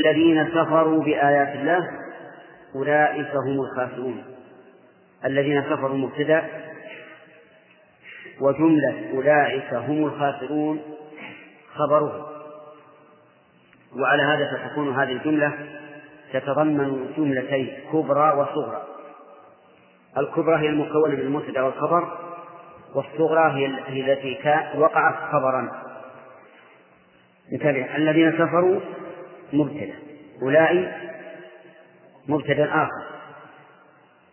الذين كفروا بآيات الله أولئك هم الخاسرون. الذين كفروا مبتدأ وجملة أولئك هم الخاسرون خبره وعلى هذا فتكون هذه الجملة تتضمن جملتين كبرى وصغرى. الكبرى هي المكونة من المبتدأ والخبر والصغرى هي التي وقعت خبرا. الذين كفروا مبتدأ أولئك مبتدأ آخر.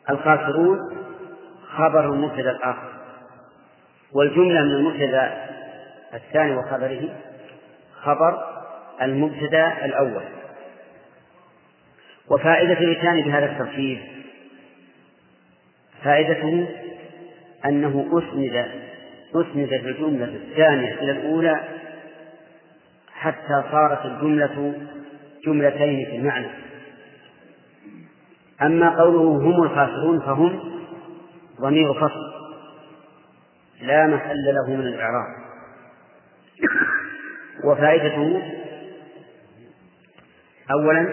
الخاسرون خبر المبتدأ الآخر. والجملة من المبتدأ الثاني وخبره خبر المبتدأ الأول. وفائدة الإتيان بهذا الترتيب فائدته أنه أسند أسندت الجملة الثانية إلى الأولى حتى صارت الجملة جملتين في المعنى. أما قوله هم الخاسرون فهم ضمير فصل. لا محل له من الإعراب. وفائدته أولا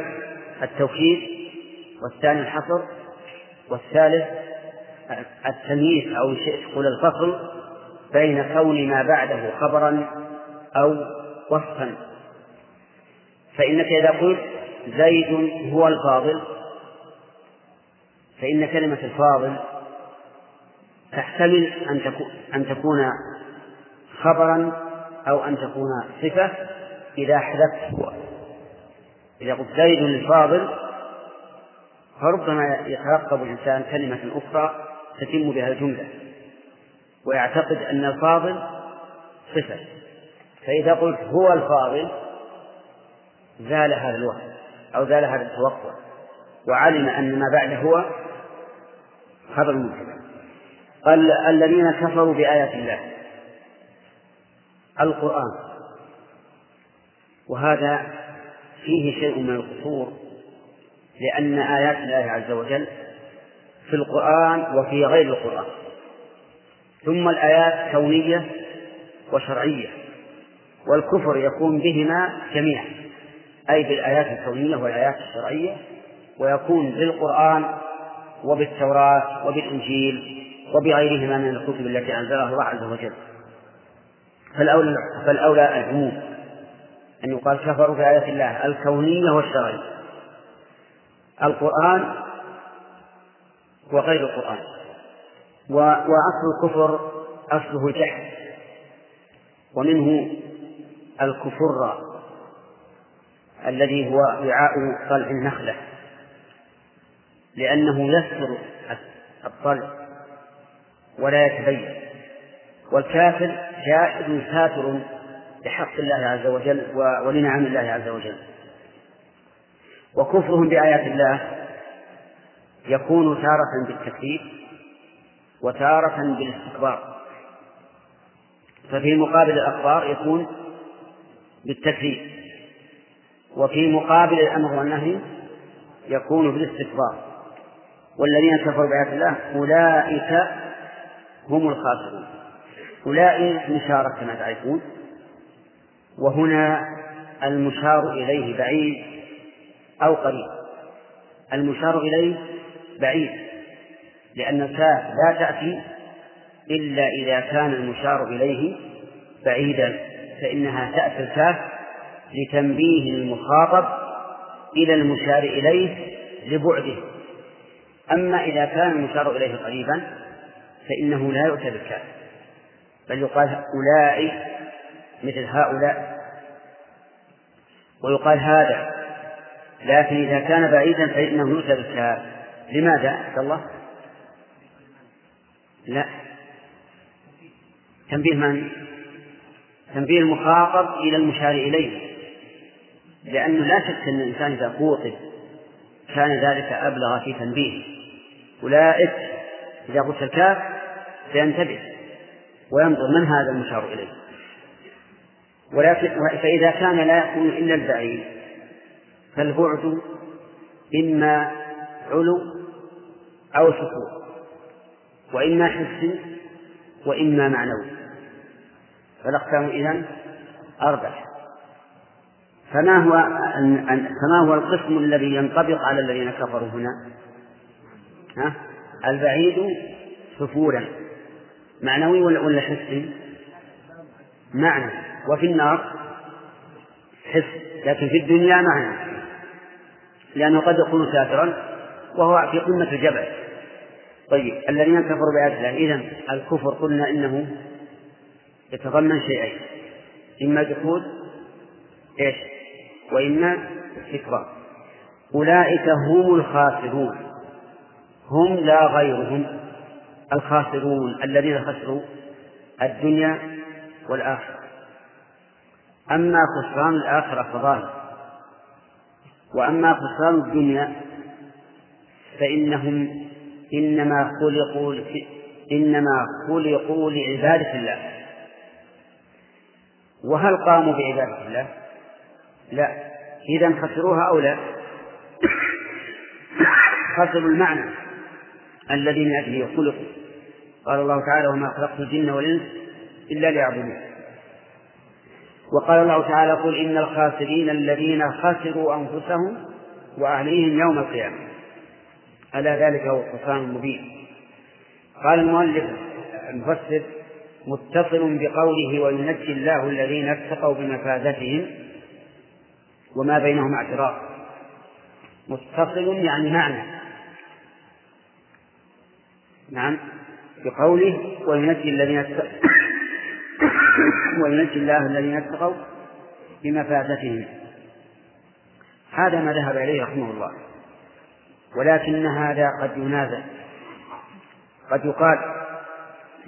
التوكيد والثاني الحصر والثالث التمييز أو شئت قل الفصل بين كون ما بعده خبرا أو وصفا. فإنك إذا قلت زيد هو الفاضل فإن كلمة الفاضل تحتمل أن تكون خبرا أو أن تكون صفة إذا حذفت. هو إذا قلت زيد الفاضل فربما يترقب الإنسان كلمة أخرى تتم بها الجملة ويعتقد أن الفاضل صفة. فإذا قلت هو الفاضل زال هذا الوهم أو زال هذا التوقع وعلم أن ما بعد هو خبر مبتدأ. قال الذين كفروا بآيات الله القرآن وهذا فيه شيء من القصور لأن آيات الله عز وجل في القرآن وفي غير القرآن. ثم الآيات كونية وشرعية والكفر يكون بهما جميعا. أي بالآيات الكونية والآيات الشرعية ويكون بالقرآن وبالتوراة وبالإنجيل وبغيرهما من الكتب التي أنزلها الله عز وجل. فالأولى فالأولى العموم. أن يقال كفروا بآيات الله الكونية والشرعية. القرآن وغير القرآن. وأصل الكفر أصله الجحد. ومنه الكفر الذي هو وعاء طلع النخلة. لأنه يستر الطلع ولا يتبين. والكافر جاحد ساتر لحق الله عز وجل ولنعم الله عز وجل. وكفرهم بآيات الله يكون تارة بالتكذيب وتارة بالاستكبار. ففي مقابل الأخبار يكون بالتكذيب. وفي مقابل الأمر والنهي يكون بالاستكبار والذين كفروا بآيات الله أولئك هم الخاسرون. أولئك مشارة كما تعرفون وهنا المشار إليه بعيد أو قريب. المشار إليه بعيد لأن الكاف لا تأتي إلا إذا كان المشار إليه بعيدا فإنها تأتي الكاف لتنبيه المخاطب إلى المشار إليه لبعده. أما إذا كان المشار إليه قريبا فإنه لا يؤتى بالكاف بل يقال أولئك مثل هؤلاء ويقال هذا. لكن إذا كان بعيدا فإنه يؤتى بالكاف. لماذا؟ عبد الله؟ لا. تنبيه من؟ تنبيه المخاطب إلى المشار إليه. لأنه لا شك أن الإنسان إذا خوطب كان ذلك أبلغ في تنبيه. أولئك إذا قلت الكاف سينتبه وينظر من هذا المشار إليه. ولكن فإذا كان لا يكون إلا البعيد فالبعد إما علو أو سكون وإما حسي وإما معنوي. فالأقسام إذن أربعة. فما هو فما هو القسم الذي ينطبق على الذين كفروا هنا؟ ها؟ البعيد سفورا. معنوي ولا ولا حسي؟ معنى. وفي النار؟ حس. لكن في الدنيا معنى. لأنه قد يكون سافرا وهو في قمة الجبل. طيب الذين كفروا بآيات الله إذا الكفر قلنا إنه يتضمن شيئين. إما جحود إيش؟ وإما استكبار أولئك هم الخاسرون. هم لا غيرهم. الخاسرون الذين خسروا الدنيا والآخرة. أما خسران الآخرة فظاهر وأما خسران الدنيا فإنهم إنما خلقوا إنما خلقوا لعبادة الله. وهل قاموا بعبادة الله؟ لا. إذا خسروها أو لا؟ خسروا المعنى الذي من أجله خلقوا. قال الله تعالى وما خلقت الجن والإنس إلا ليعبدون وقال الله تعالى قل إن الخاسرين الذين خسروا أنفسهم وأهليهم يوم القيامة ألا ذلك هو الخسران المبين. قال المؤلف المفسر متصل بقوله وينجي الله الذين اتقوا بمفازتهم وما بينهما اعتراض متصل يعني معنى. نعم. بقوله وينجي الذين وينجي الله الذين اتقوا بمفازتهم. هذا ما ذهب إليه رحمه الله. ولكن هذا قد ينازع. قد يقال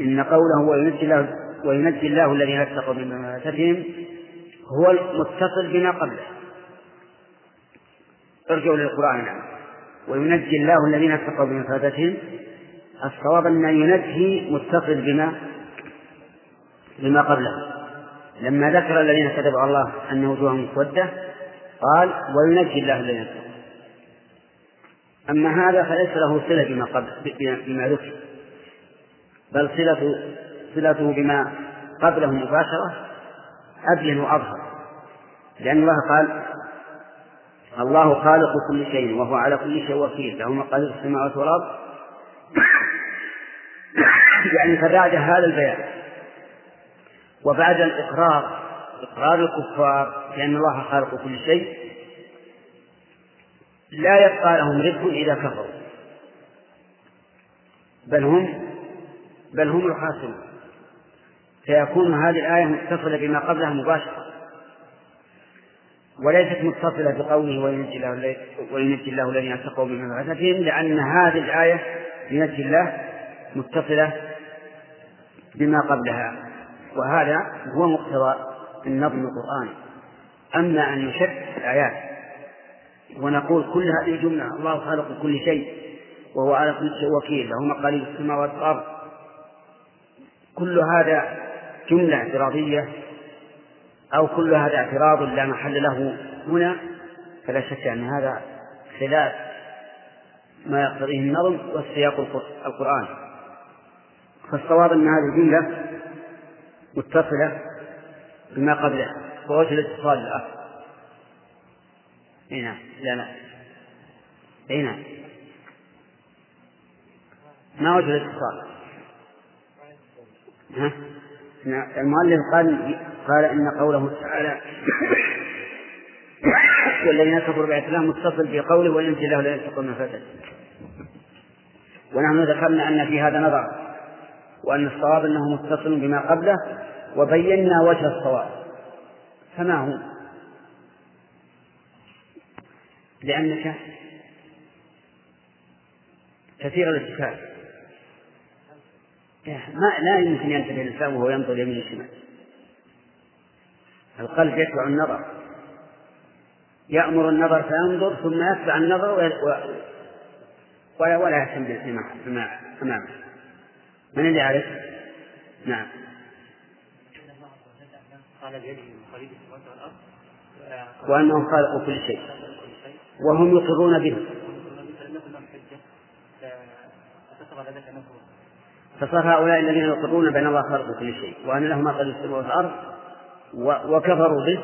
إن قوله وينجي الله وينجي الله الذين اتقوا بمماتتهم هو المتصل بما قبله. ارجعوا للقرآن نعم. وينجي الله الذين اتقوا بمفازتهم الصواب أن ينجي متصل بما بما قبله. لما ذكر الذين كذبوا على الله أن وجوههم مسودة قال وينجي الله الذين اتقوا. أما هذا فليس له صلة بما قبل بما ذكر. بل صلة صلته بما قبله مباشرة أبين وأظهر. لأن الله قال الله خالق كل شيء وهو على كل شيء وكيل له مقاليد السماوات والأرض. يعني فبعد هذا البيان وبعد الإقرار إقرار الكفار بأن الله خالق كل شيء لا يبقى لهم ربح إذا كفروا. بل هم بل هم الخاسرون. فيكون هذه الآية متصلة بما قبلها مباشرة. وليست متصلة بقوله وينجي الله وينجي الله الذين اتقوا بمبعثتهم لأن هذه الآية ينجي الله متصلة بما قبلها. وهذا هو مقتضى النظم القرآني أما أن نشد الآيات ونقول كل هذه الجملة الله خالق كل شيء وهو على كل شيء وكيل له مقاليد السماوات والأرض. كل هذا جملة اعتراضية أو كل هذا اعتراض لا محل له هنا فلا شك أن هذا خلاف ما يقتضيه النظم والسياق القرآني فالصواب أن هذه الجملة متصلة بما قبلها ووجه الاتصال الآخر أي نعم لا لا أي نعم. ما وجه الاتصال؟ ها؟ المؤلف قال قال إن قوله تعالى والذين كفروا بآيات الله متصل بقوله وينجي له لا يتقون فتن ونحن ذكرنا أن في هذا نظر وأن الصواب أنه متصل بما قبله وبينا وجه الصواب. فما هو؟ لأنك كثير الاتفاق. ما لا يمكن ينتبه الإنسان وهو ينظر يمين الشمال القلب يتبع النظر. يأمر النظر فينظر ثم يتبع النظر ولا ولا يهتم بما أمامه من اللي يعرف؟ نعم. قال بيده مقاليد السماوات والأرض. وأنه خالق كل شيء. وهم يقرون به. فصار هؤلاء الذين يقرون بأن الله خالق كل شيء وأن له ما قد السماوات والأرض وكفروا به.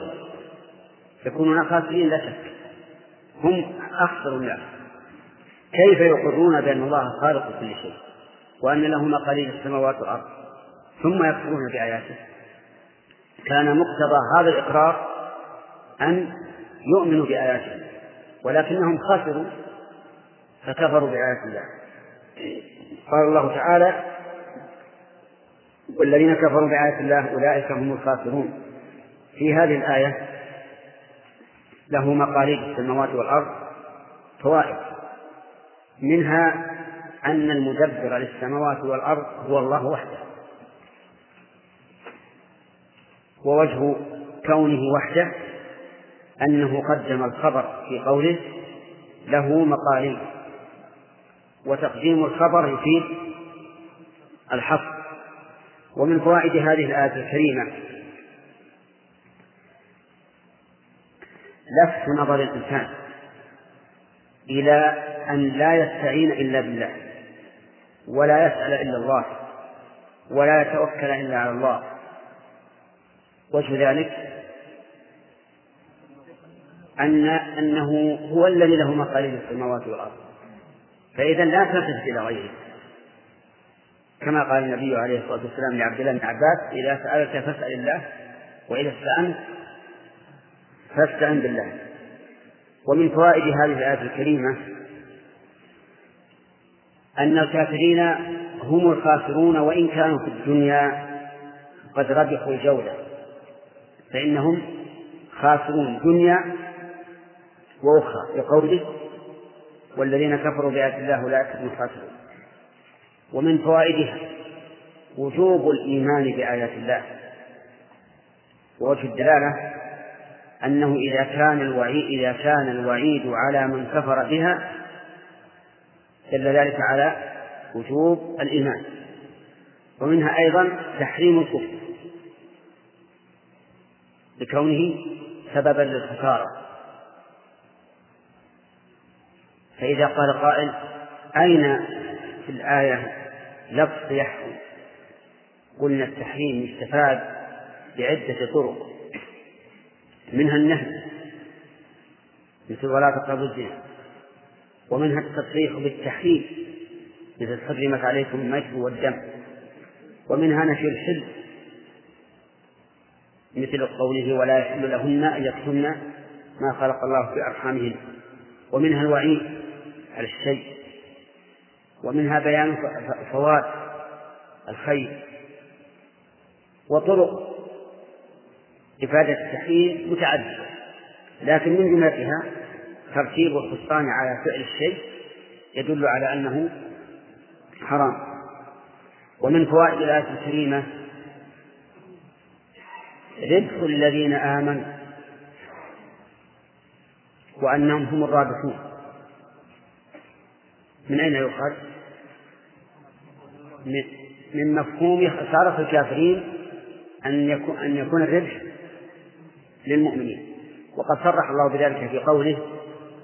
يكونون خاسرين لا شك. هم أخسر الناس. كيف يقرون بأن الله خالق كل شيء؟ وأن له مقاليد السماوات والأرض. ثم يكفرون بآياته. كان مقتضى هذا الإقرار أن يؤمنوا بآياته. ولكنهم خسروا فكفروا بآيات الله. قال الله تعالى والذين كفروا بآيات الله أولئك هم الخاسرون. في هذه الآية له مقاليد السماوات والأرض فوائد. منها أن المدبر للسماوات والأرض هو الله وحده. ووجه كونه وحده أنه قدم الخبر في قوله له مقاليد. وتقديم الخبر يفيد الحصر. ومن فوائد هذه الآية الكريمة لفت نظر الإنسان إلى أن لا يستعين إلا بالله ولا يسأل إلا الله ولا يتوكل إلا على الله. وجه ذلك أن أنه هو الذي له مقاليد السماوات والأرض. فإذا لا تلتفت إلى غيره. كما قال النبي عليه الصلاة والسلام لعبد الله بن عباس إذا سألت فاسأل الله وإذا استعنت فاستعن بالله. ومن فوائد هذه الآية الكريمة أن الكافرين هم الخاسرون وإن كانوا في الدنيا قد ربحوا الجولة فإنهم خاسرون دنيا وأخرى. لقوله والذين كفروا بآيات الله أولئك هم الخاسرون. ومن فوائدها وجوب الإيمان بآيات الله. ووجه الدلالة أنه إذا كان الوعيد إذا كان الوعيد على من كفر بها دل ذلك على وجوب الإيمان. ومنها أيضا تحريم الكفر لكونه سببا للخسارة. فإذا قال قائل أين في الآية لفظ يحكم قلنا التحريم يستفاد بعدة طرق. منها النهي مثل ولا تقربوا الزنا. ومنها التصريح بالتحريم مثل حرمت عليكم الميت والدم. ومنها نفي الحل مثل قوله ولا يحل لهن أن يكتمن ما خلق الله في أرحامهن. ومنها الوعيد على الشيء. ومنها بيان فوات الخير وطرق إفادة التحليل متعددة لكن من جملتها ترتيب الخصان على فعل الشيء يدل على أنه حرام. ومن فوائد الآية الكريمة ربح الذين آمنوا وأنهم هم الرابحون. من أين يؤخذ؟ من مفهوم خسارة الكافرين أن يكون أن يكون الربح للمؤمنين. وقد صرح الله بذلك في قوله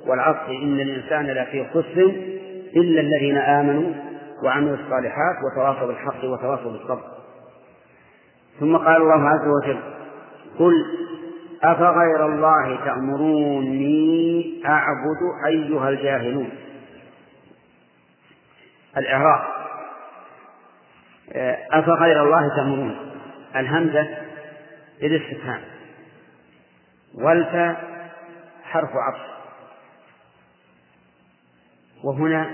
والعصر إن الإنسان لفي خسر إلا الذين آمنوا وعملوا الصالحات وتواصوا بالحق وتواصوا بالصبر. ثم قال الله عز وجل قل أفغير الله تأمروني أعبد أيها الجاهلون. الإعراب. أفغير الله تأمرون؟ الهمزة للاستفهام. والفاء حرف عطف. وهنا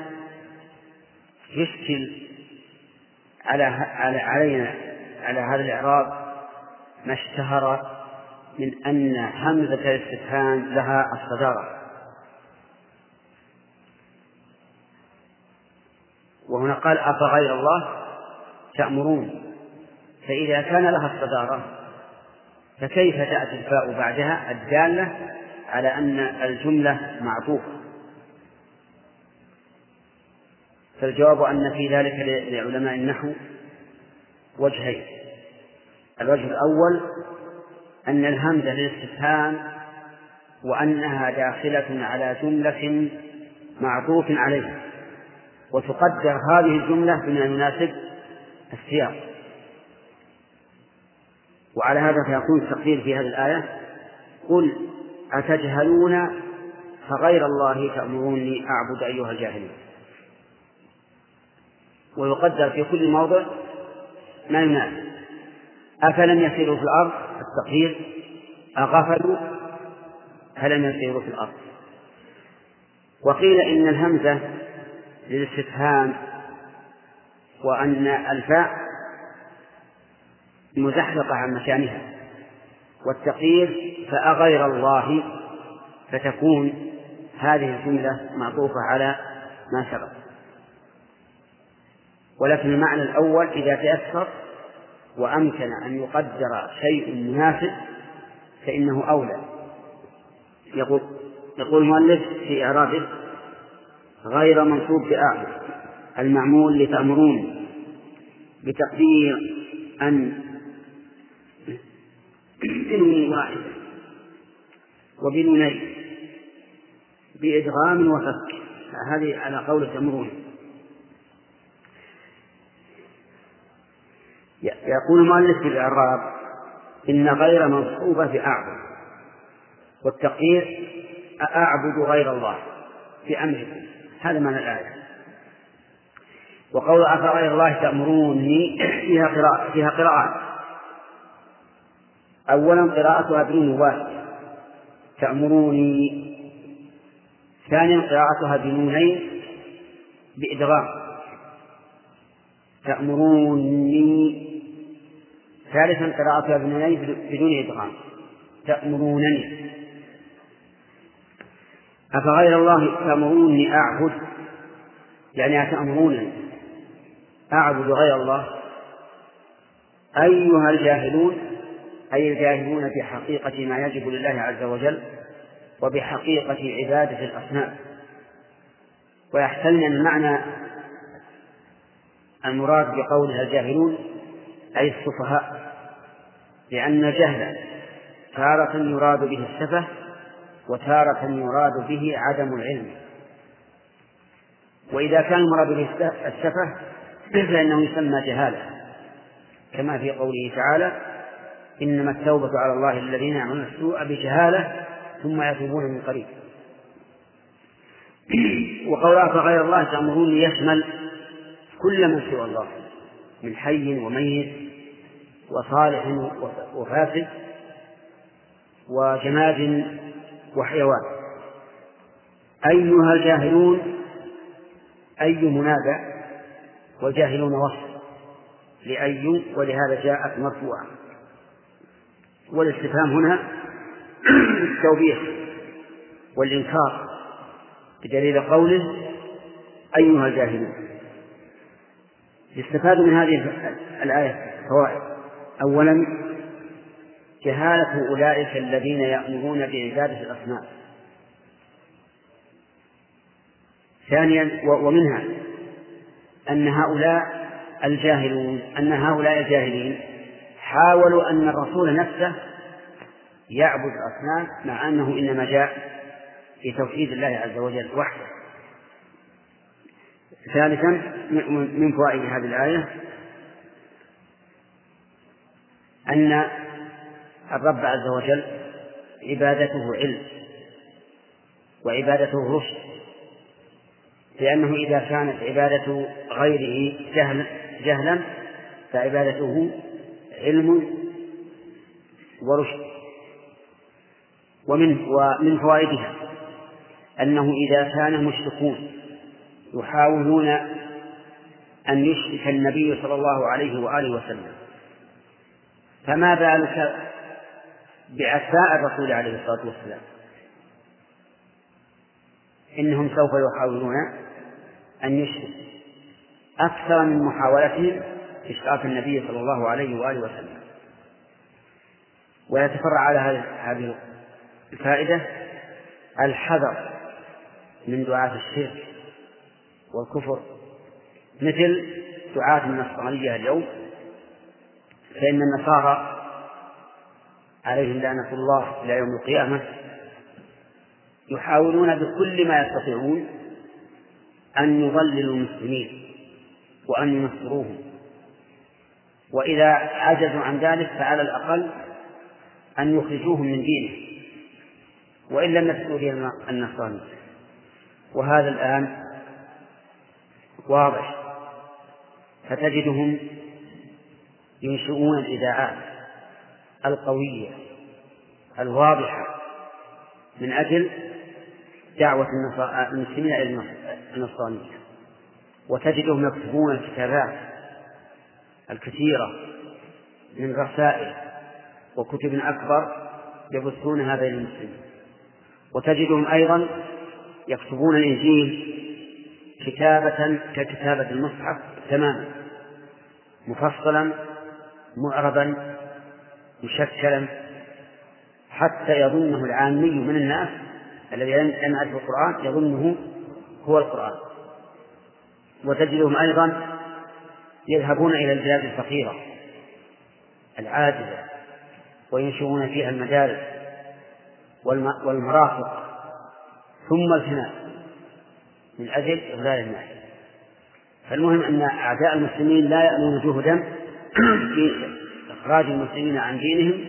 يشكل على على علينا على هذا الإعراب ما اشتهر من أن همزة الاستفهام لها الصدارة وهنا قال أفغير الله تأمرون. فإذا كان لها الصدارة فكيف تأتي الفاء بعدها؟ الدالة على أن الجملة معطوفة فالجواب أن في ذلك لعلماء النحو وجهين. الوجه الأول أن الهمزة للاستفهام وأنها داخلة على جملة معطوف عليها. وتقدر هذه الجملة بما يناسب السياق. وعلى هذا فيكون التقدير في هذه الآية. قل أتجهلون فغير الله تأمروني أعبد أيها الجاهلون. ويقدر في كل موضع ما يناسب. أفلم يسيروا في الأرض؟ التقدير. أغفلوا؟ فلم يسيروا في الأرض؟ وقيل إن الهمزة للاستفهام وأن الفاء مزحزقة عن مكانها والتقدير فأغير الله فتكون هذه الجملة معطوفة على ما سبق. ولكن المعنى الأول إذا تيسر وأمكن أن يقدر شيء مناسب فإنه أولى. يقول يقول المؤلف في إعرابه غير منصوب بأعلى المعمول لتأمرون بتقدير أن بنون واحدة وبنونين بإدغام وفك. هذه على قول تأمرون يقول المؤلف في الإعراب إن غير منصوبة بأعبد والتقدير أعبد غير الله بأمركم. هذا معنى الآية. وقول أفغير الله تأمروني فيها قراءة فيها قراءات. أولا قراءتها بدون واحد تأمروني. ثانيا قراءتها بنونين بإدغام. تأمروني. ثالثا قراءتها بنونين بدون إدغام. تأمرونني. أفغير الله تأمروني أعبد؟ يعني أتأمرونني أعبد غير الله؟ أيها الجاهلون أي الجاهلون بحقيقة ما يجب لله عز وجل وبحقيقة عبادة الأصنام. ويحتمل المعنى المراد بقولها الجاهلون أي السفهاء لأن الجهل تارة يراد به السفه وتارة يراد به عدم العلم. وإذا كان المراد به السفه فإنه يسمى جهالة. كما في قوله تعالى إنما التوبة على الله الذين يعملون السوء بجهالة ثم يتوبون من قريب. وقولها فغير الله تأمرون يشمل كل من سوى الله من حي وميت وصالح وفاسد وجماد وحيوان. أيها الجاهلون أي منادى والجاهلون وصف لأي ولهذا جاءت مرفوعة. والاستفهام هنا التوبيخ والإنكار بدليل قوله أيها الجاهلون. يستفاد من هذه الآية فوائد. أولا جهالة أولئك الذين يأمرون بعبادة الأصنام. ثانيا ومنها أن هؤلاء الجاهلون أن هؤلاء الجاهلين حاولوا أن الرسول نفسه يعبد الأصنام مع أنه إنما جاء في توحيد الله عز وجل وحده. ثالثا من فوائد هذه الآية أن الرب عز وجل عبادته علم وعبادته رشد لأنه إذا كانت عبادة غيره جهل جهلا فعبادته علم ورشد. ومن ومن فوائدها أنه إذا كان المشركون يحاولون أن يشرك النبي صلى الله عليه وآله وسلم. فما بالك بعثاء الرسول عليه الصلاة والسلام. إنهم سوف يحاولون أن يشركوا أكثر من محاولتهم إشراك النبي صلى الله عليه وآله وسلم. ويتفرع على هذه الفائدة الحذر من دعاة الشرك والكفر. مثل دعاة النصرانية اليوم فإن النصارى عليهم لعنة الله إلى يوم القيامة يحاولون بكل ما يستطيعون أن يضللوا المسلمين وأن ينصروهم. وإذا عجزوا عن ذلك فعلى الأقل أن يخرجوهم من دينه وإن لم يدخلوا به النصرانية وهذا الآن واضح فتجدهم ينشئون الإذاعات. القوية الواضحة من أجل دعوة المسلمين إلى النصرانية. وتجدهم يكتبون الكتابات الكثيرة من رسائل وكتب أكبر يبثونها بين المسلمين وتجدهم أيضا يكتبون الإنجيل كتابة ككتابة المصحف تماما مفصلا معربا مشكلا حتى يظنه العامي من الناس الذي لم يعرف القرآن يظنه هو القرآن. وتجدهم أيضا يذهبون إلى البلاد الفقيرة العاجزة وينشئون فيها المدارس والمرافق ثم الفناء من أجل إغلال الناس. فالمهم أن أعداء المسلمين لا يألون جهدا في إخراج المسلمين عن دينهم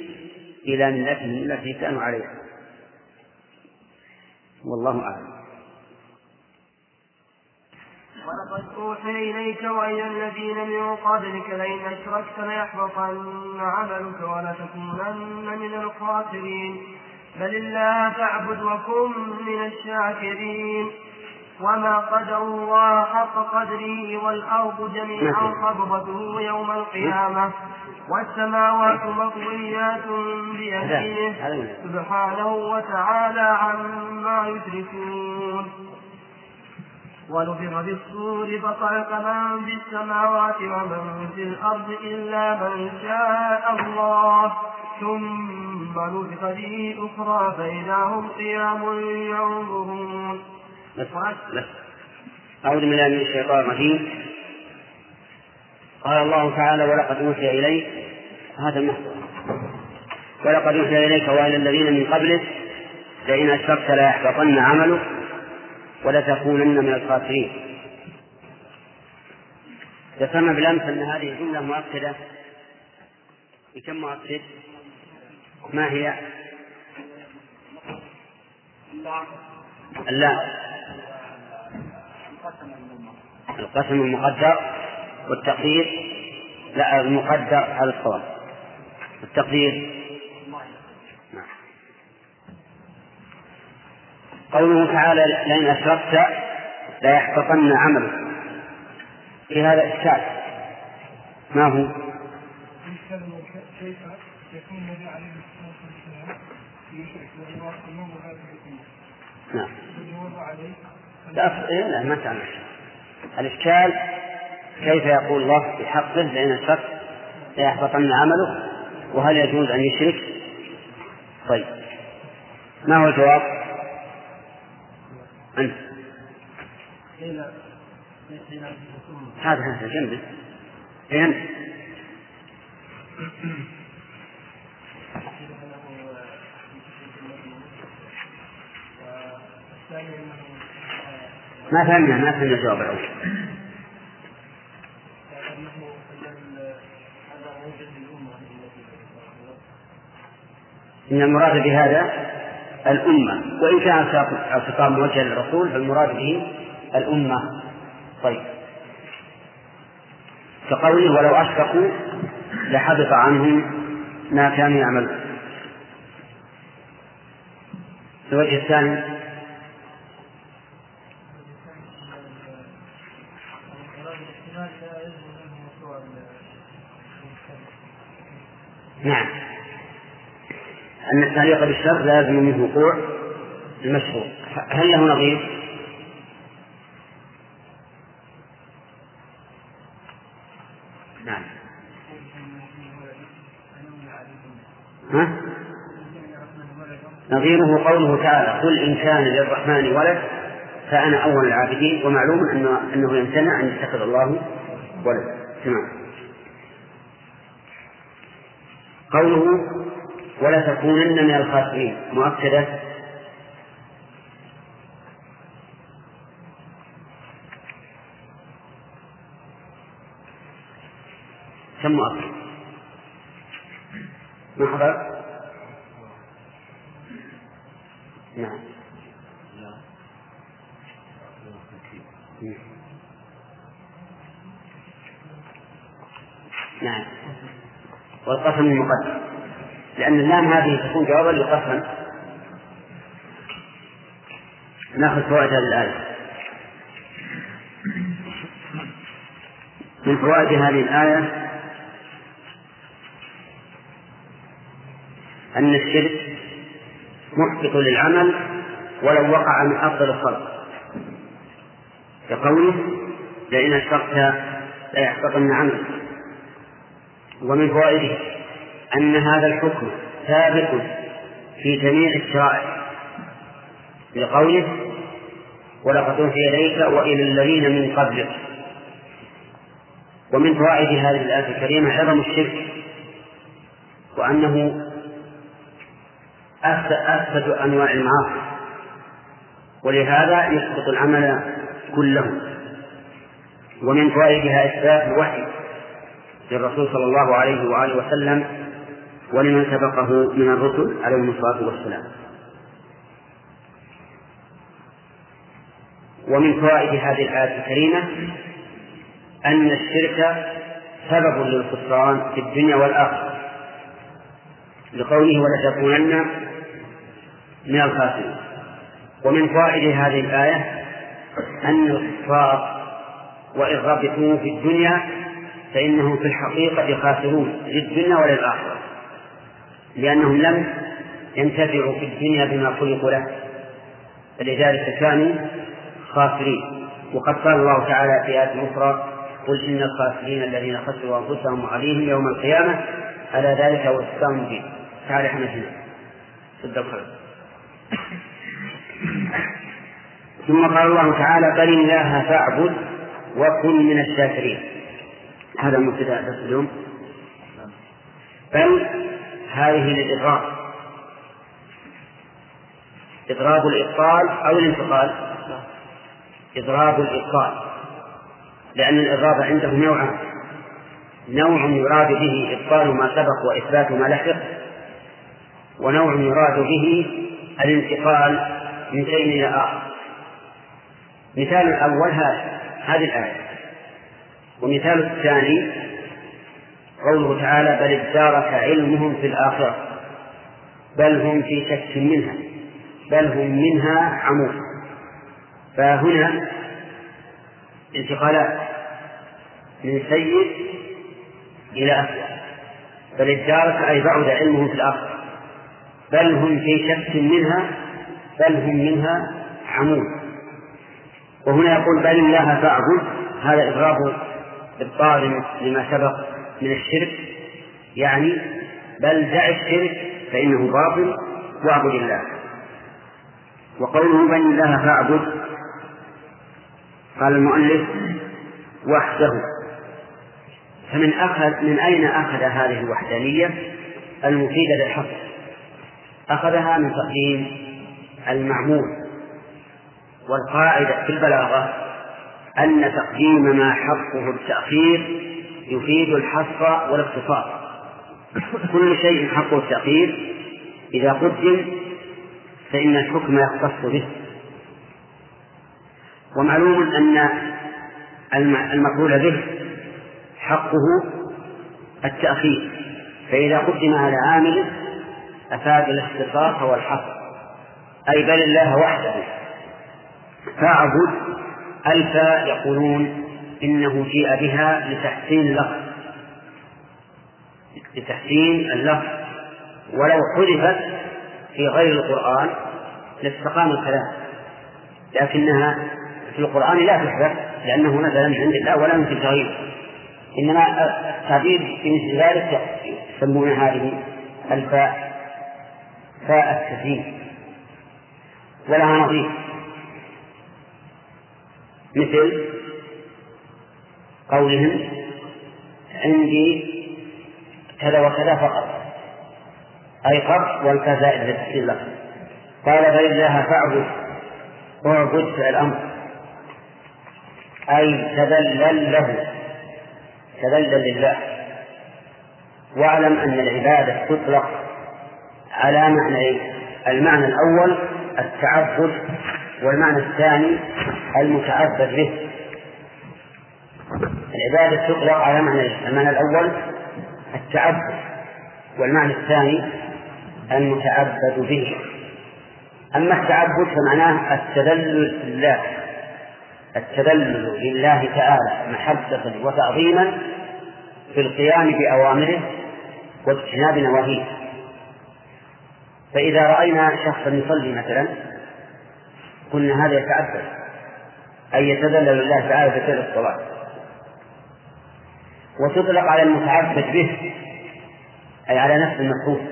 إلى ملتهم التي كانوا عليها. والله أعلم. ولقد أوحي إليك وإلى الذين من قبلك لئن أشركت ليحبطن عملك ولتكونن من الخاسرين. بل الله فاعبد وكن من الشاكرين. وما قدر الله حق قدره والأرض جميعا قبضته يوم القيامة والسماوات مطويات بيمينه سبحانه وتعالى عما يشركون ونفخ في الصور فصعق من في السماوات ومن في الأرض إلا من شاء الله ثم نفخ فيه أخرى فإذا هم قيام ينظرون بس بس أعوذ بالله من الشيطان الرجيم. قال الله تعالى ولقد أوحي إليك هذا المحضر ولقد أوحي إليك وإلى الذين من قبلك لئن أشركت ليحبطن عملك ولتكونن من الخاسرين. ذكرنا بالأمس أن هذه جملة مؤكدة؟ بكم مؤكد؟ ما هي؟ اللام القسم المقدر والتقدير لا المقدر على الصواب. التقدير. قوله تعالى لئن أشركت ليحبطن عملك. في هذا إشكال. ما هو؟ كيف يكون النبي عليه الصلاة والسلام يشرك نعم. لا إيه، لا ما تعمل. الإشكال كيف يقول الله بحقه لأن الشرك ليحبطن عمله وهل يجوز أن يشرك؟ طيب ما هو الجواب؟ أنت هذا هذا جنبه فهمت ما فهمنا ما فهمنا الجواب الأول. إن المراد بهذا الأمة وإن كان الخطاب موجه للرسول فالمراد به الأمة. طيب. كقوله ولو أشركوا لحبط عنهم ما كانوا يعملون. الوجه الثاني أن التعليق بالشر لازم منه وقوع المشروع. هل له نظير؟ نعم. ها؟ نظيره قوله تعالى قل إن كان للرحمن ولد فأنا أول العابدين. ومعلوم أنه, أنه يمتنع أن يتخذ الله ولد. تمام. قوله ولا تكونن من الخاسرين. مؤكدة؟ كم مؤكد؟ محضر؟ نعم. نعم. والقسم المقدم لأن اللام هذه تكون جوابا للقسم نأخذ فوائد هذه الآية. من فوائد هذه الآية أن الشرك محبط للعمل ولو وقع من أفضل الخلق. كقوله لئن أشركت ليحبطن عملك. ومن فوائده أن هذا الحكم ثابت في جميع الشرائع. لقوله ولقد أوحي إليك وإلى الذين من قبلك ومن فوائد هذه الآية الكريمة عظم الشرك وأنه أفسد أنواع المعاصي ولهذا يسقط العمل كله. ومن فوائدها إثبات الوحي للرسول صلى الله عليه وآله وسلم ولمن سبقه من الرسل عليهم الصلاة والسلام. ومن فوائد هذه الآية الكريمة أن الشرك سبب للخسران في الدنيا والآخرة. لقوله ولتكونن من الخاسرين. ومن فوائد هذه الآية أن الكفار وإن ربحوا في الدنيا فإنهم في الحقيقة خاسرون للدنيا وللآخرة. لأنهم لم ينتفعوا في الدنيا بما خلقوا له. فلذلك كانوا خاسرين. وقد قال الله تعالى في آية أخرى قل إن الخاسرين الذين خسروا أنفسهم وعليهم يوم القيامة ألا ذلك الإسلام المبين تعالى إحنا هنا. الخير ثم قال الله تعالى بل الله فاعبد وكن من الشاكرين. هذا مبتدا اليوم. بل هذه للإضراب إضراب الإبطال أو الانتقال؟ إضراب الإبطال. لأن الإضراب عنده نوعان نوع يراد به إبطال ما سبق وإثبات ما لحق. ونوع يراد به الانتقال من شيء إلى آخر. مثال الأول هذا هذه الآية. ومثال الثاني قوله تعالى بل ادارك علمهم في الآخرة. بل هم في شك منها. بل هم منها عمود. فهنا انتقالات. من سيء إلى أسوأ. بل ادارك أي بعد علمهم في الآخرة. بل هم في شك منها. بل هم منها عمود. وهنا يقول بل الله فاعبد. هذا إضراب إبطال لما سبق. من الشرك يعني بل دع الشرك فإنه باطل واعبد الله. وقوله بل الله فاعبد قال المؤلف وحده. فمن أخذ من أين أخذ هذه الوحدانية؟ المفيدة للحصر أخذها من تقديم المعمول. والقاعدة في البلاغة أن تقديم ما حقه التأخير يفيد الحصر والاختصار كل شيء حقه التأخير إذا قدم فإن الحكم يختص به. ومعلوم أن المفعول به حقه التأخير. فإذا قدم على عامل أفاد الاختصاص والحصر أي بل الله وحده. فاعبد ألفا يقولون إنه جيء بها لتحسين اللفظ. لتحسين اللفظ. ولو حذفت في غير القرآن لاستقام الكلام. لكنها في القرآن لا تحذف لأنه نزل من عند الله ولا يمكن تغييره إنما التعبير في مثل ذلك يسمون هذه الفاء فاء التسليم. ولها نظير. مثل قولهم عندي كذا وكذا فقط. أي قط والكذا للتفصيل له قال بل الله فاعبد. اعبد فعل الأمر أي تذلل له. تذلل لله. واعلم أن العبادة تطلق على معنيين المعنى الأول التعبد والمعنى الثاني المتعبد به. العبادة تطلق على معنى المعنى الأول التعبد والمعنى الثاني المتعبد به. أما التعبد فمعناه التذلل لله التذلل لله تعالى محبة وتعظيما في القيام بأوامره واجتناب نواهيه. فإذا رأينا شخصا يصلي مثلا قلنا هذا يتعبد أي يتذلل لله تعالى بفعل الصلاة. وتطلق على المتعبد به أي على نفس المفهوم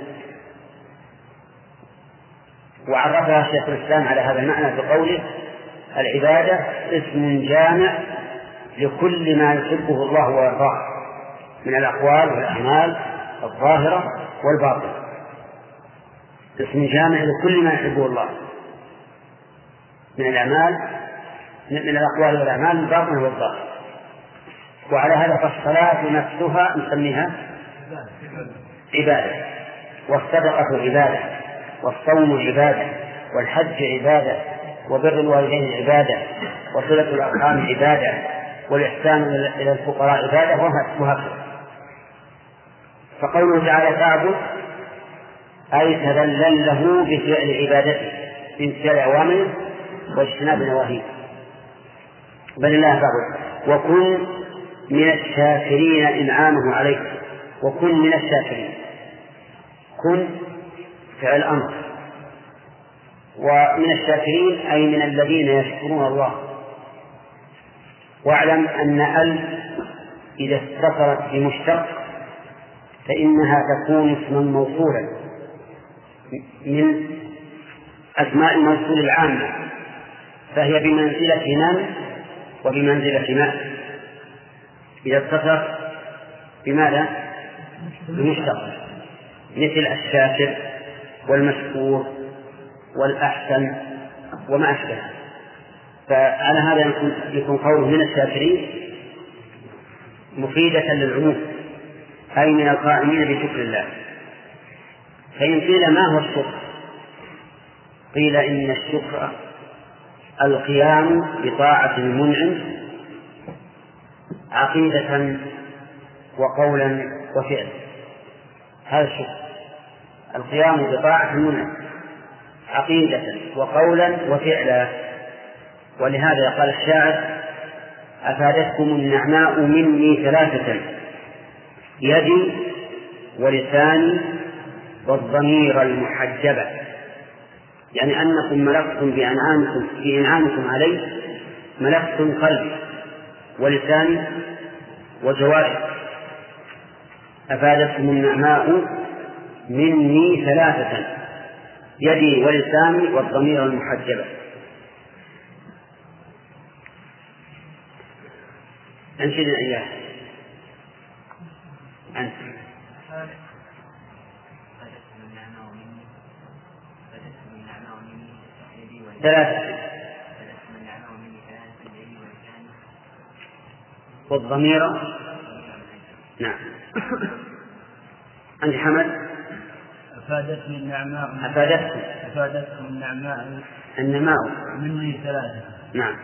وعرفها شيخ الإسلام على هذا المعنى بقوله العبادة اسم جامع لكل ما يحبه الله ويرضاه من الأقوال والأعمال الظاهرة والباطنة. اسم جامع لكل ما يحبه الله من الأعمال من الأقوال والأعمال الباطنة والظاهرة. وعلى هذا فالصلاة نفسها نسميها عبادة والصدقة عبادة والصوم عبادة والحج عبادة وبر الوالدين عبادة وصلة الأرحام عبادة والإحسان إلى الفقراء عبادة وهكذا. فقوله تعالى تعبد أي تذلل له بفعل عبادته بامتثال أوامره واجتناب نواهيه. بل الله تعبد وكن من الشاكرين إنعامه عليك. وكن من الشاكرين. كن فعل أمر. ومن الشاكرين أي من الذين يشكرون الله. واعلم أن أل إذا اتصلت بمشتق فإنها تكون اسما موصولا من أسماء الموصول العامة. فهي بمنزلة من وبمنزلة ما إذا اتصلت بماذا؟ بمشتق. مثل الشاكر والمشكور والأحسن وما أشبه. فعلى هذا يكون قوله من الشاكرين مفيدة للعموم. أي من القائمين بشكر الله. فإن قيل ما هو الشكر؟ قيل إن الشكر القيام بطاعة المنعم عقيدة وقولا وفعلا. هذا الشكر القيام بطاعة المنعم عقيدة وقولا وفعلا. ولهذا قال الشاعر أفادتكم النعماء مني ثلاثة يدي ولساني والضمير المحجبة. يعني أنكم ملكتم بأنعامكم بإنعامكم علي ملكتم قلبي. ولساني وجوارحي أفادتكم النعماء مني ثلاثة يدي ولساني والضمير المحجبة أنشدنا إياه. أنت. ثلاثة. والضمير. نعم. أنت حمد. أفادتني النعماء. أفادتكم أفادتكم النعماء. النماء مني ثلاثة. نعم.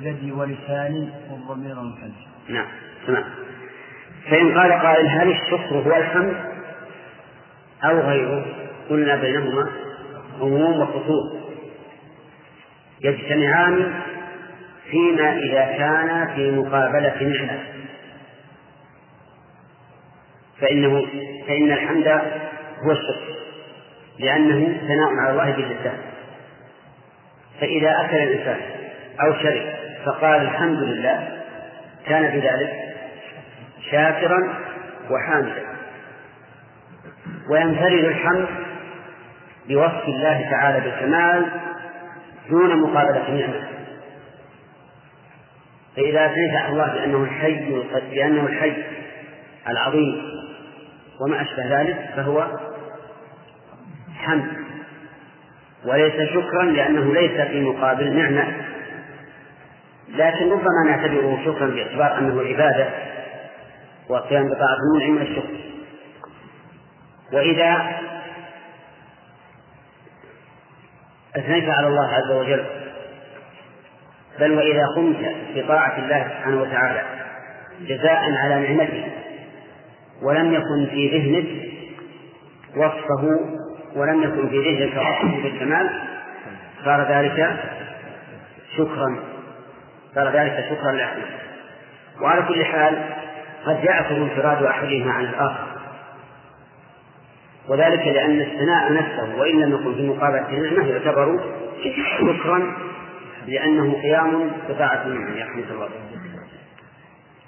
يدي ولساني والضمير المحج نعم. تمام. فإن قال قائل هل الشكر هو الحمد أو غيره؟ قلنا بينهما عموم وخصوص. يجتمعان فيما إذا كان في مقابلة نعمة فإنه فإن الحمد هو الشكر لأنه ثناء على الله باللسان فإذا أكل الإنسان أو شرب فقال الحمد لله كان بذلك شاكرا وحامدا. وينفرد الحمد بوصف الله تعالى بالكمال دون مقابلة نعمة. فإذا أثنيت على الله بأنه الحي بأنه الحي العظيم وما أشبه ذلك فهو حمد. وليس شكرا لأنه ليس في مقابل نعمة. لكن ربما نعتبره شكرا باعتبار أنه عبادة وقيام بطاعة المنعم من الشكر. وإذا أثنيت على الله عز وجل بل وإذا قمت بطاعة الله سبحانه وتعالى جزاء على نعمته ولم يكن في ذهنك وصفه ولم يكن في ذهنك وصفه بالكمال صار ذلك شكرا صار ذلك شكرا له وعلى كل حال قد يعثر انفراد أحدهما عن الآخر. وذلك لأن الثناء نفسه وإن لم يكن في مقابلة النعمة يعتبر شكرا لأنه قيام بطاعة النعمة يحمد الله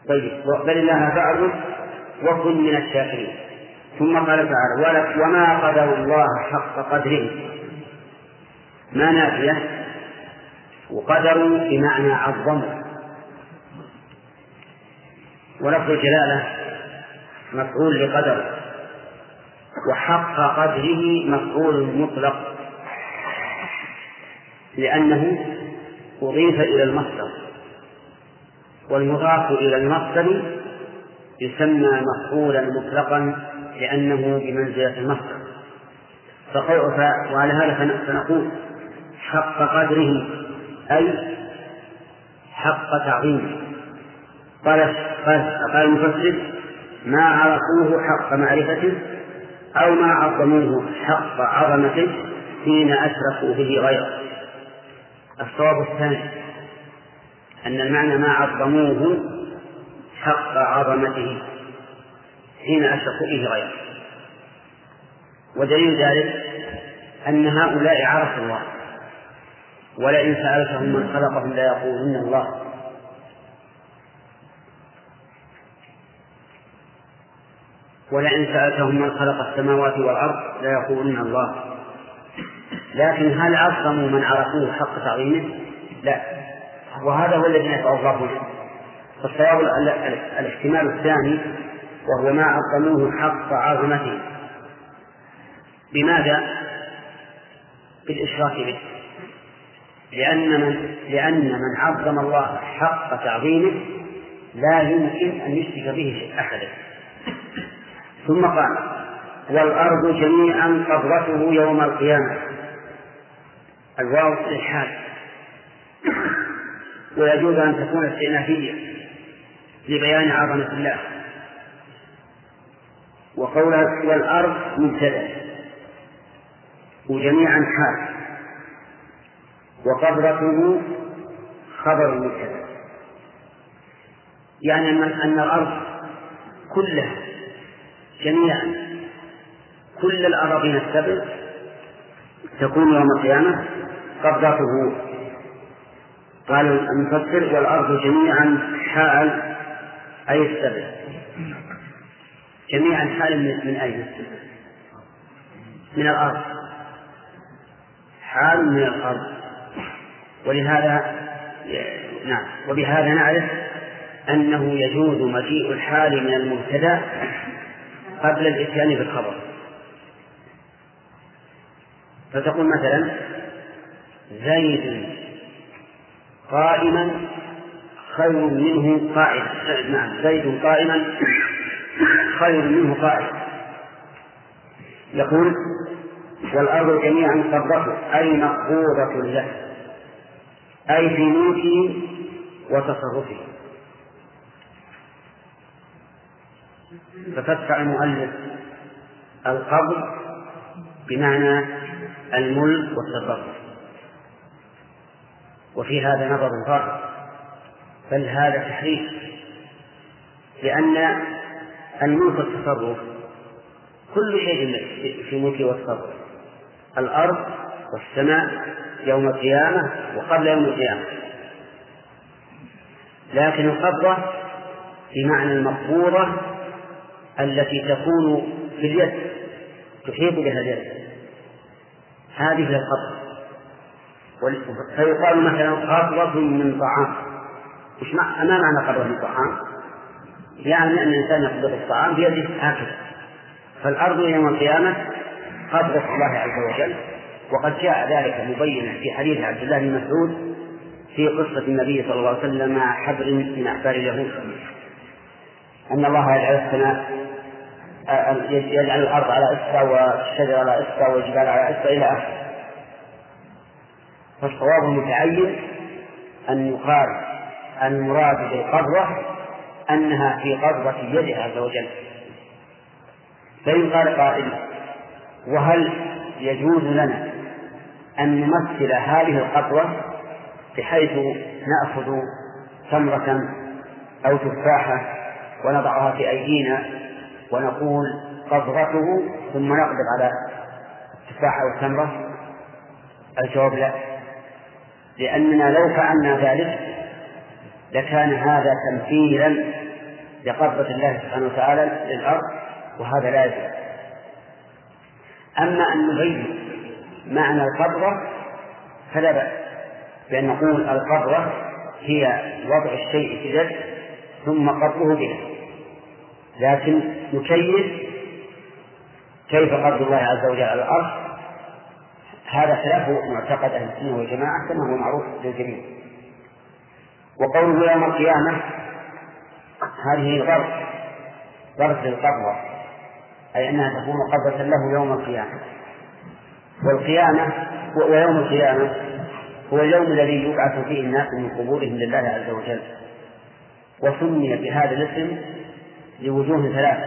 طيب بل الله فعل وكن من الشاكرين. ثم قال تعالى وما قدر الله حق قدره. ما نافية؟ وقدروا بمعنى عظموا ولفظ الجلالة مفعول لقدر. وحق قدره مفعول مطلق. لأنه أضيف إلى المصدر. والمضاف إلى المصدر يسمى مفعولا مطلقا لأنه بمنزلة المصدر. وعلى هذا فنقول حق قدره أي حق تعظيمه. قال قال المفسر ما عرفوه حق معرفته أو ما عظموه حق عظمته حين أشركوا به غيره. الصواب الثاني أن المعنى ما عظموه حق عظمته حين أشركوا به غيره. ودليل ذلك أن هؤلاء عرفوا الله ولئن سألتهم من خلقهم ليقولن الله. ولئن سألتهم من خلق السماوات والأرض ليقولن الله. لكن هل عظموا من عرفوه حق تعظيمه؟ لا. وهذا هو الذي نفعه الله به فالصواب الاحتمال الثاني وهو ما عظموه حق عظمته. بماذا؟ بالإشراك به. لأن من لأن من عظم الله حق تعظيمه لا يمكن أن يشرك به أحدا. ثم قال والأرض جميعا قبضته يوم القيامة. الواو للحال ويجوز أن تكون استئنافية لبيان عظمة الله. وقولها والأرض مبتدأ. وجميعا حال. وقبضته خبر مبتدأ. يعني أن الأرض كلها جميعا كل الأراضين السبع تكون يوم القيامة قبضته. قال المفسر والأرض جميعا حال أي السبع جميعا حال من أين؟ من الأرض. حال من الأرض. ولهذا نعم. وبهذا نعرف أنه يجوز مجيء الحال من المبتدأ قبل الإتيان بالخبر. فتقول مثلا زيد قائما خير منه قائد نعم. زيد قائما خير منه قائد يقول والأرض جميعا قبضته أي مقبوضة له أي في ملكه وتصرفه. ففتح المؤلف القبض بمعنى الملك والتصرف وفي هذا نظر ظاهر بل هذا تحريف. لأن الملك والتصرف كل شيء في ملكه والتصرف الأرض والسماء يوم القيامة وقبل يوم القيامة. لكن القبضة بمعنى المقبوضة التي تكون في اليد تحيط بها اليد. هذه هي القبضة فيقال مثلا قبضة من طعام. وش ما معنى قبضة من طعام؟ يعني أن الإنسان يقبض الطعام بيده هكذا. فالأرض يوم القيامة قبضة الله عز وجل وقد جاء ذلك مبينا في حديث عبد الله بن مسعود في قصة النبي صلى الله عليه وسلم مع حبر من أحبار اليهود. أن الله يجعل السماء يجعل الأرض على إسرى والشجر على إسرى والجبال على إسرى إلى آخره. فالصواب المتعين أن يقال المراد بالقبضة أنها في قبضة يده عز وجل. فإن قال قائل وهل يجوز لنا أن نمثل هذه القبضة بحيث نأخذ تمرة أو تفاحة ونضعها في أيدينا ونقول قبضته ثم نقبض على التفاحة أو التمرة. الجواب لا لأننا لو فعلنا ذلك لكان هذا تمثيلا لقبضة الله سبحانه وتعالى للأرض وهذا لا يجوز. أما أن نبين معنى القبضة فلا بأس بأن نقول القبضة هي وضع الشيء في اليد ثم قبضه به لكن نكيف كيف قبض الله عز وجل على الأرض؟ هذا خلاف معتقد أهل السنة والجماعة كما هو معروف للجميع. وقوله يوم القيامة هذه ظرف ظرف للقبضة أي أنها تكون قبضة له يوم القيامة. والقيامة ويوم القيامة هو اليوم الذي يبعث فيه الناس من قبورهم لله عز وجل. وسمي بهذا الاسم لوجوه ثلاث.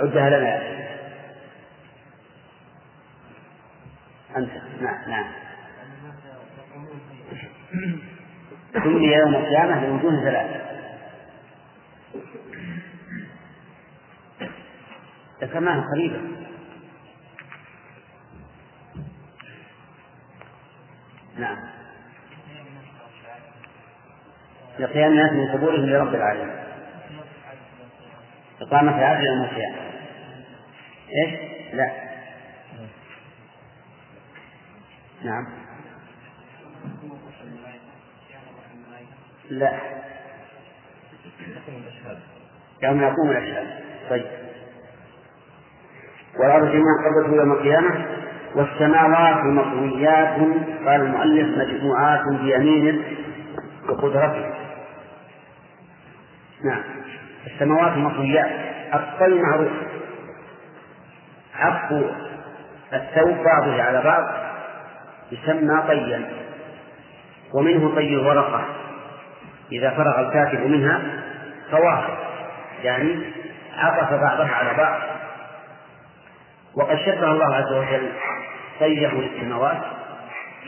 عدها لنا. أنت. نعم نعم. سمي يوم القيامة لوجوه ثلاث. ذكرناها قريبا. نعم. لقيام الناس من قبورهم لرب العالمين. إقامة العدل يوم القيامة. إيش؟ لا. نعم. لا. يوم يقوم الأشهاد. طيب. والأرض جميعا قبضته يوم القيامة؟ والسماوات مطويات قال المؤلف مجموعات بيمينه وقدرته. نعم. السماوات مطويات الطي معروف عطف الثوب بعضه على بعض. يسمى طيا. ومنه طي الورقة. إذا فرغ الكاتب منها فواحد. يعني عطف بعضها على بعض. وقد شبه الله عز وجل طيه للسماوات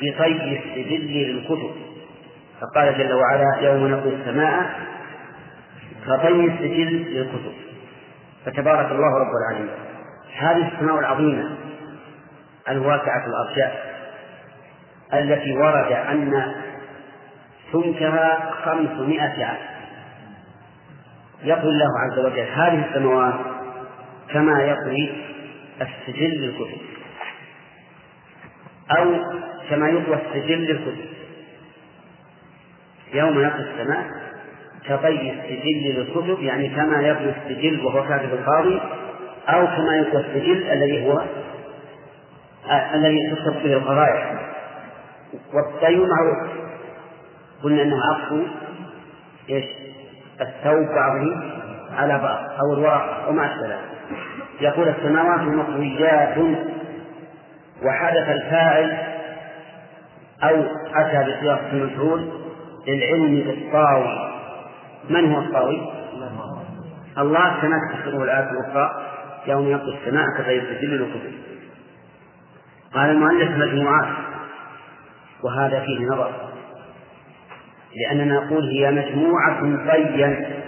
بطي السجل للكتب. فقال جل وعلا يوم نطوي السماء كطي السجل للكتب. فتبارك الله رب العالمين. هذه السماء العظيمة الواسعة الأرجاء التي ورد أن سمكها خمسمائة عام. يقول الله عز وجل هذه السماوات كما يطوي السجل للكتب. أو كما يطوى السجل للكتب. يوم نطوي السماء كطي السجل للكتب يعني كما يطوي السجل وهو كاتب القاضي أو كما يطوى السجل الذي هو آه الذي تكتب به القضايا. والطي معروف قلنا إنه عطف إيش؟ الثوب بعضه على بعض أو الورق وما أشبه يقول السماوات مطويات وحدث الفاعل أو أتى بصيغه المفعول للعلم بالطاوي. من هو الطاوي؟ الله كما تفسره الآية الأخرى يوم يطوي السماء كغير السجل الكتب قال المؤلف مجموعات وهذا فيه نظر. لأننا نقول هي مجموعة طيا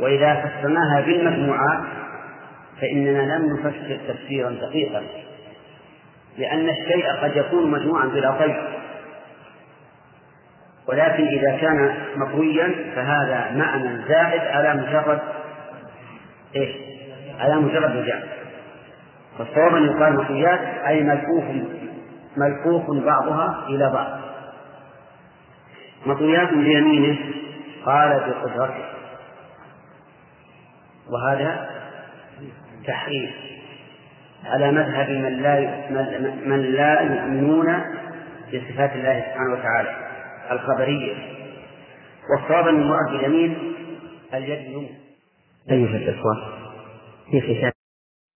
وإذا فسرناها بالمجموعات فإننا لم نفسر تفسيرا دقيقا. لأن الشيء قد يكون مجموعا بلا طي ولكن إذا كان مطويا فهذا معنى زائد على مجرد إيش؟ على مجرد الجعل فالصواب أن يقال مطويات أي ملفوف ملفوف بعضها إلى بعض. مطويات بيمينه قال بقدرته. وهذا تحريف على مذهب من لا من لا يؤمنون بصفات الله سبحانه وتعالى. الخبرية. والصواب أن المراد باليمين اليد اليمنى أيها الإخوة في ختام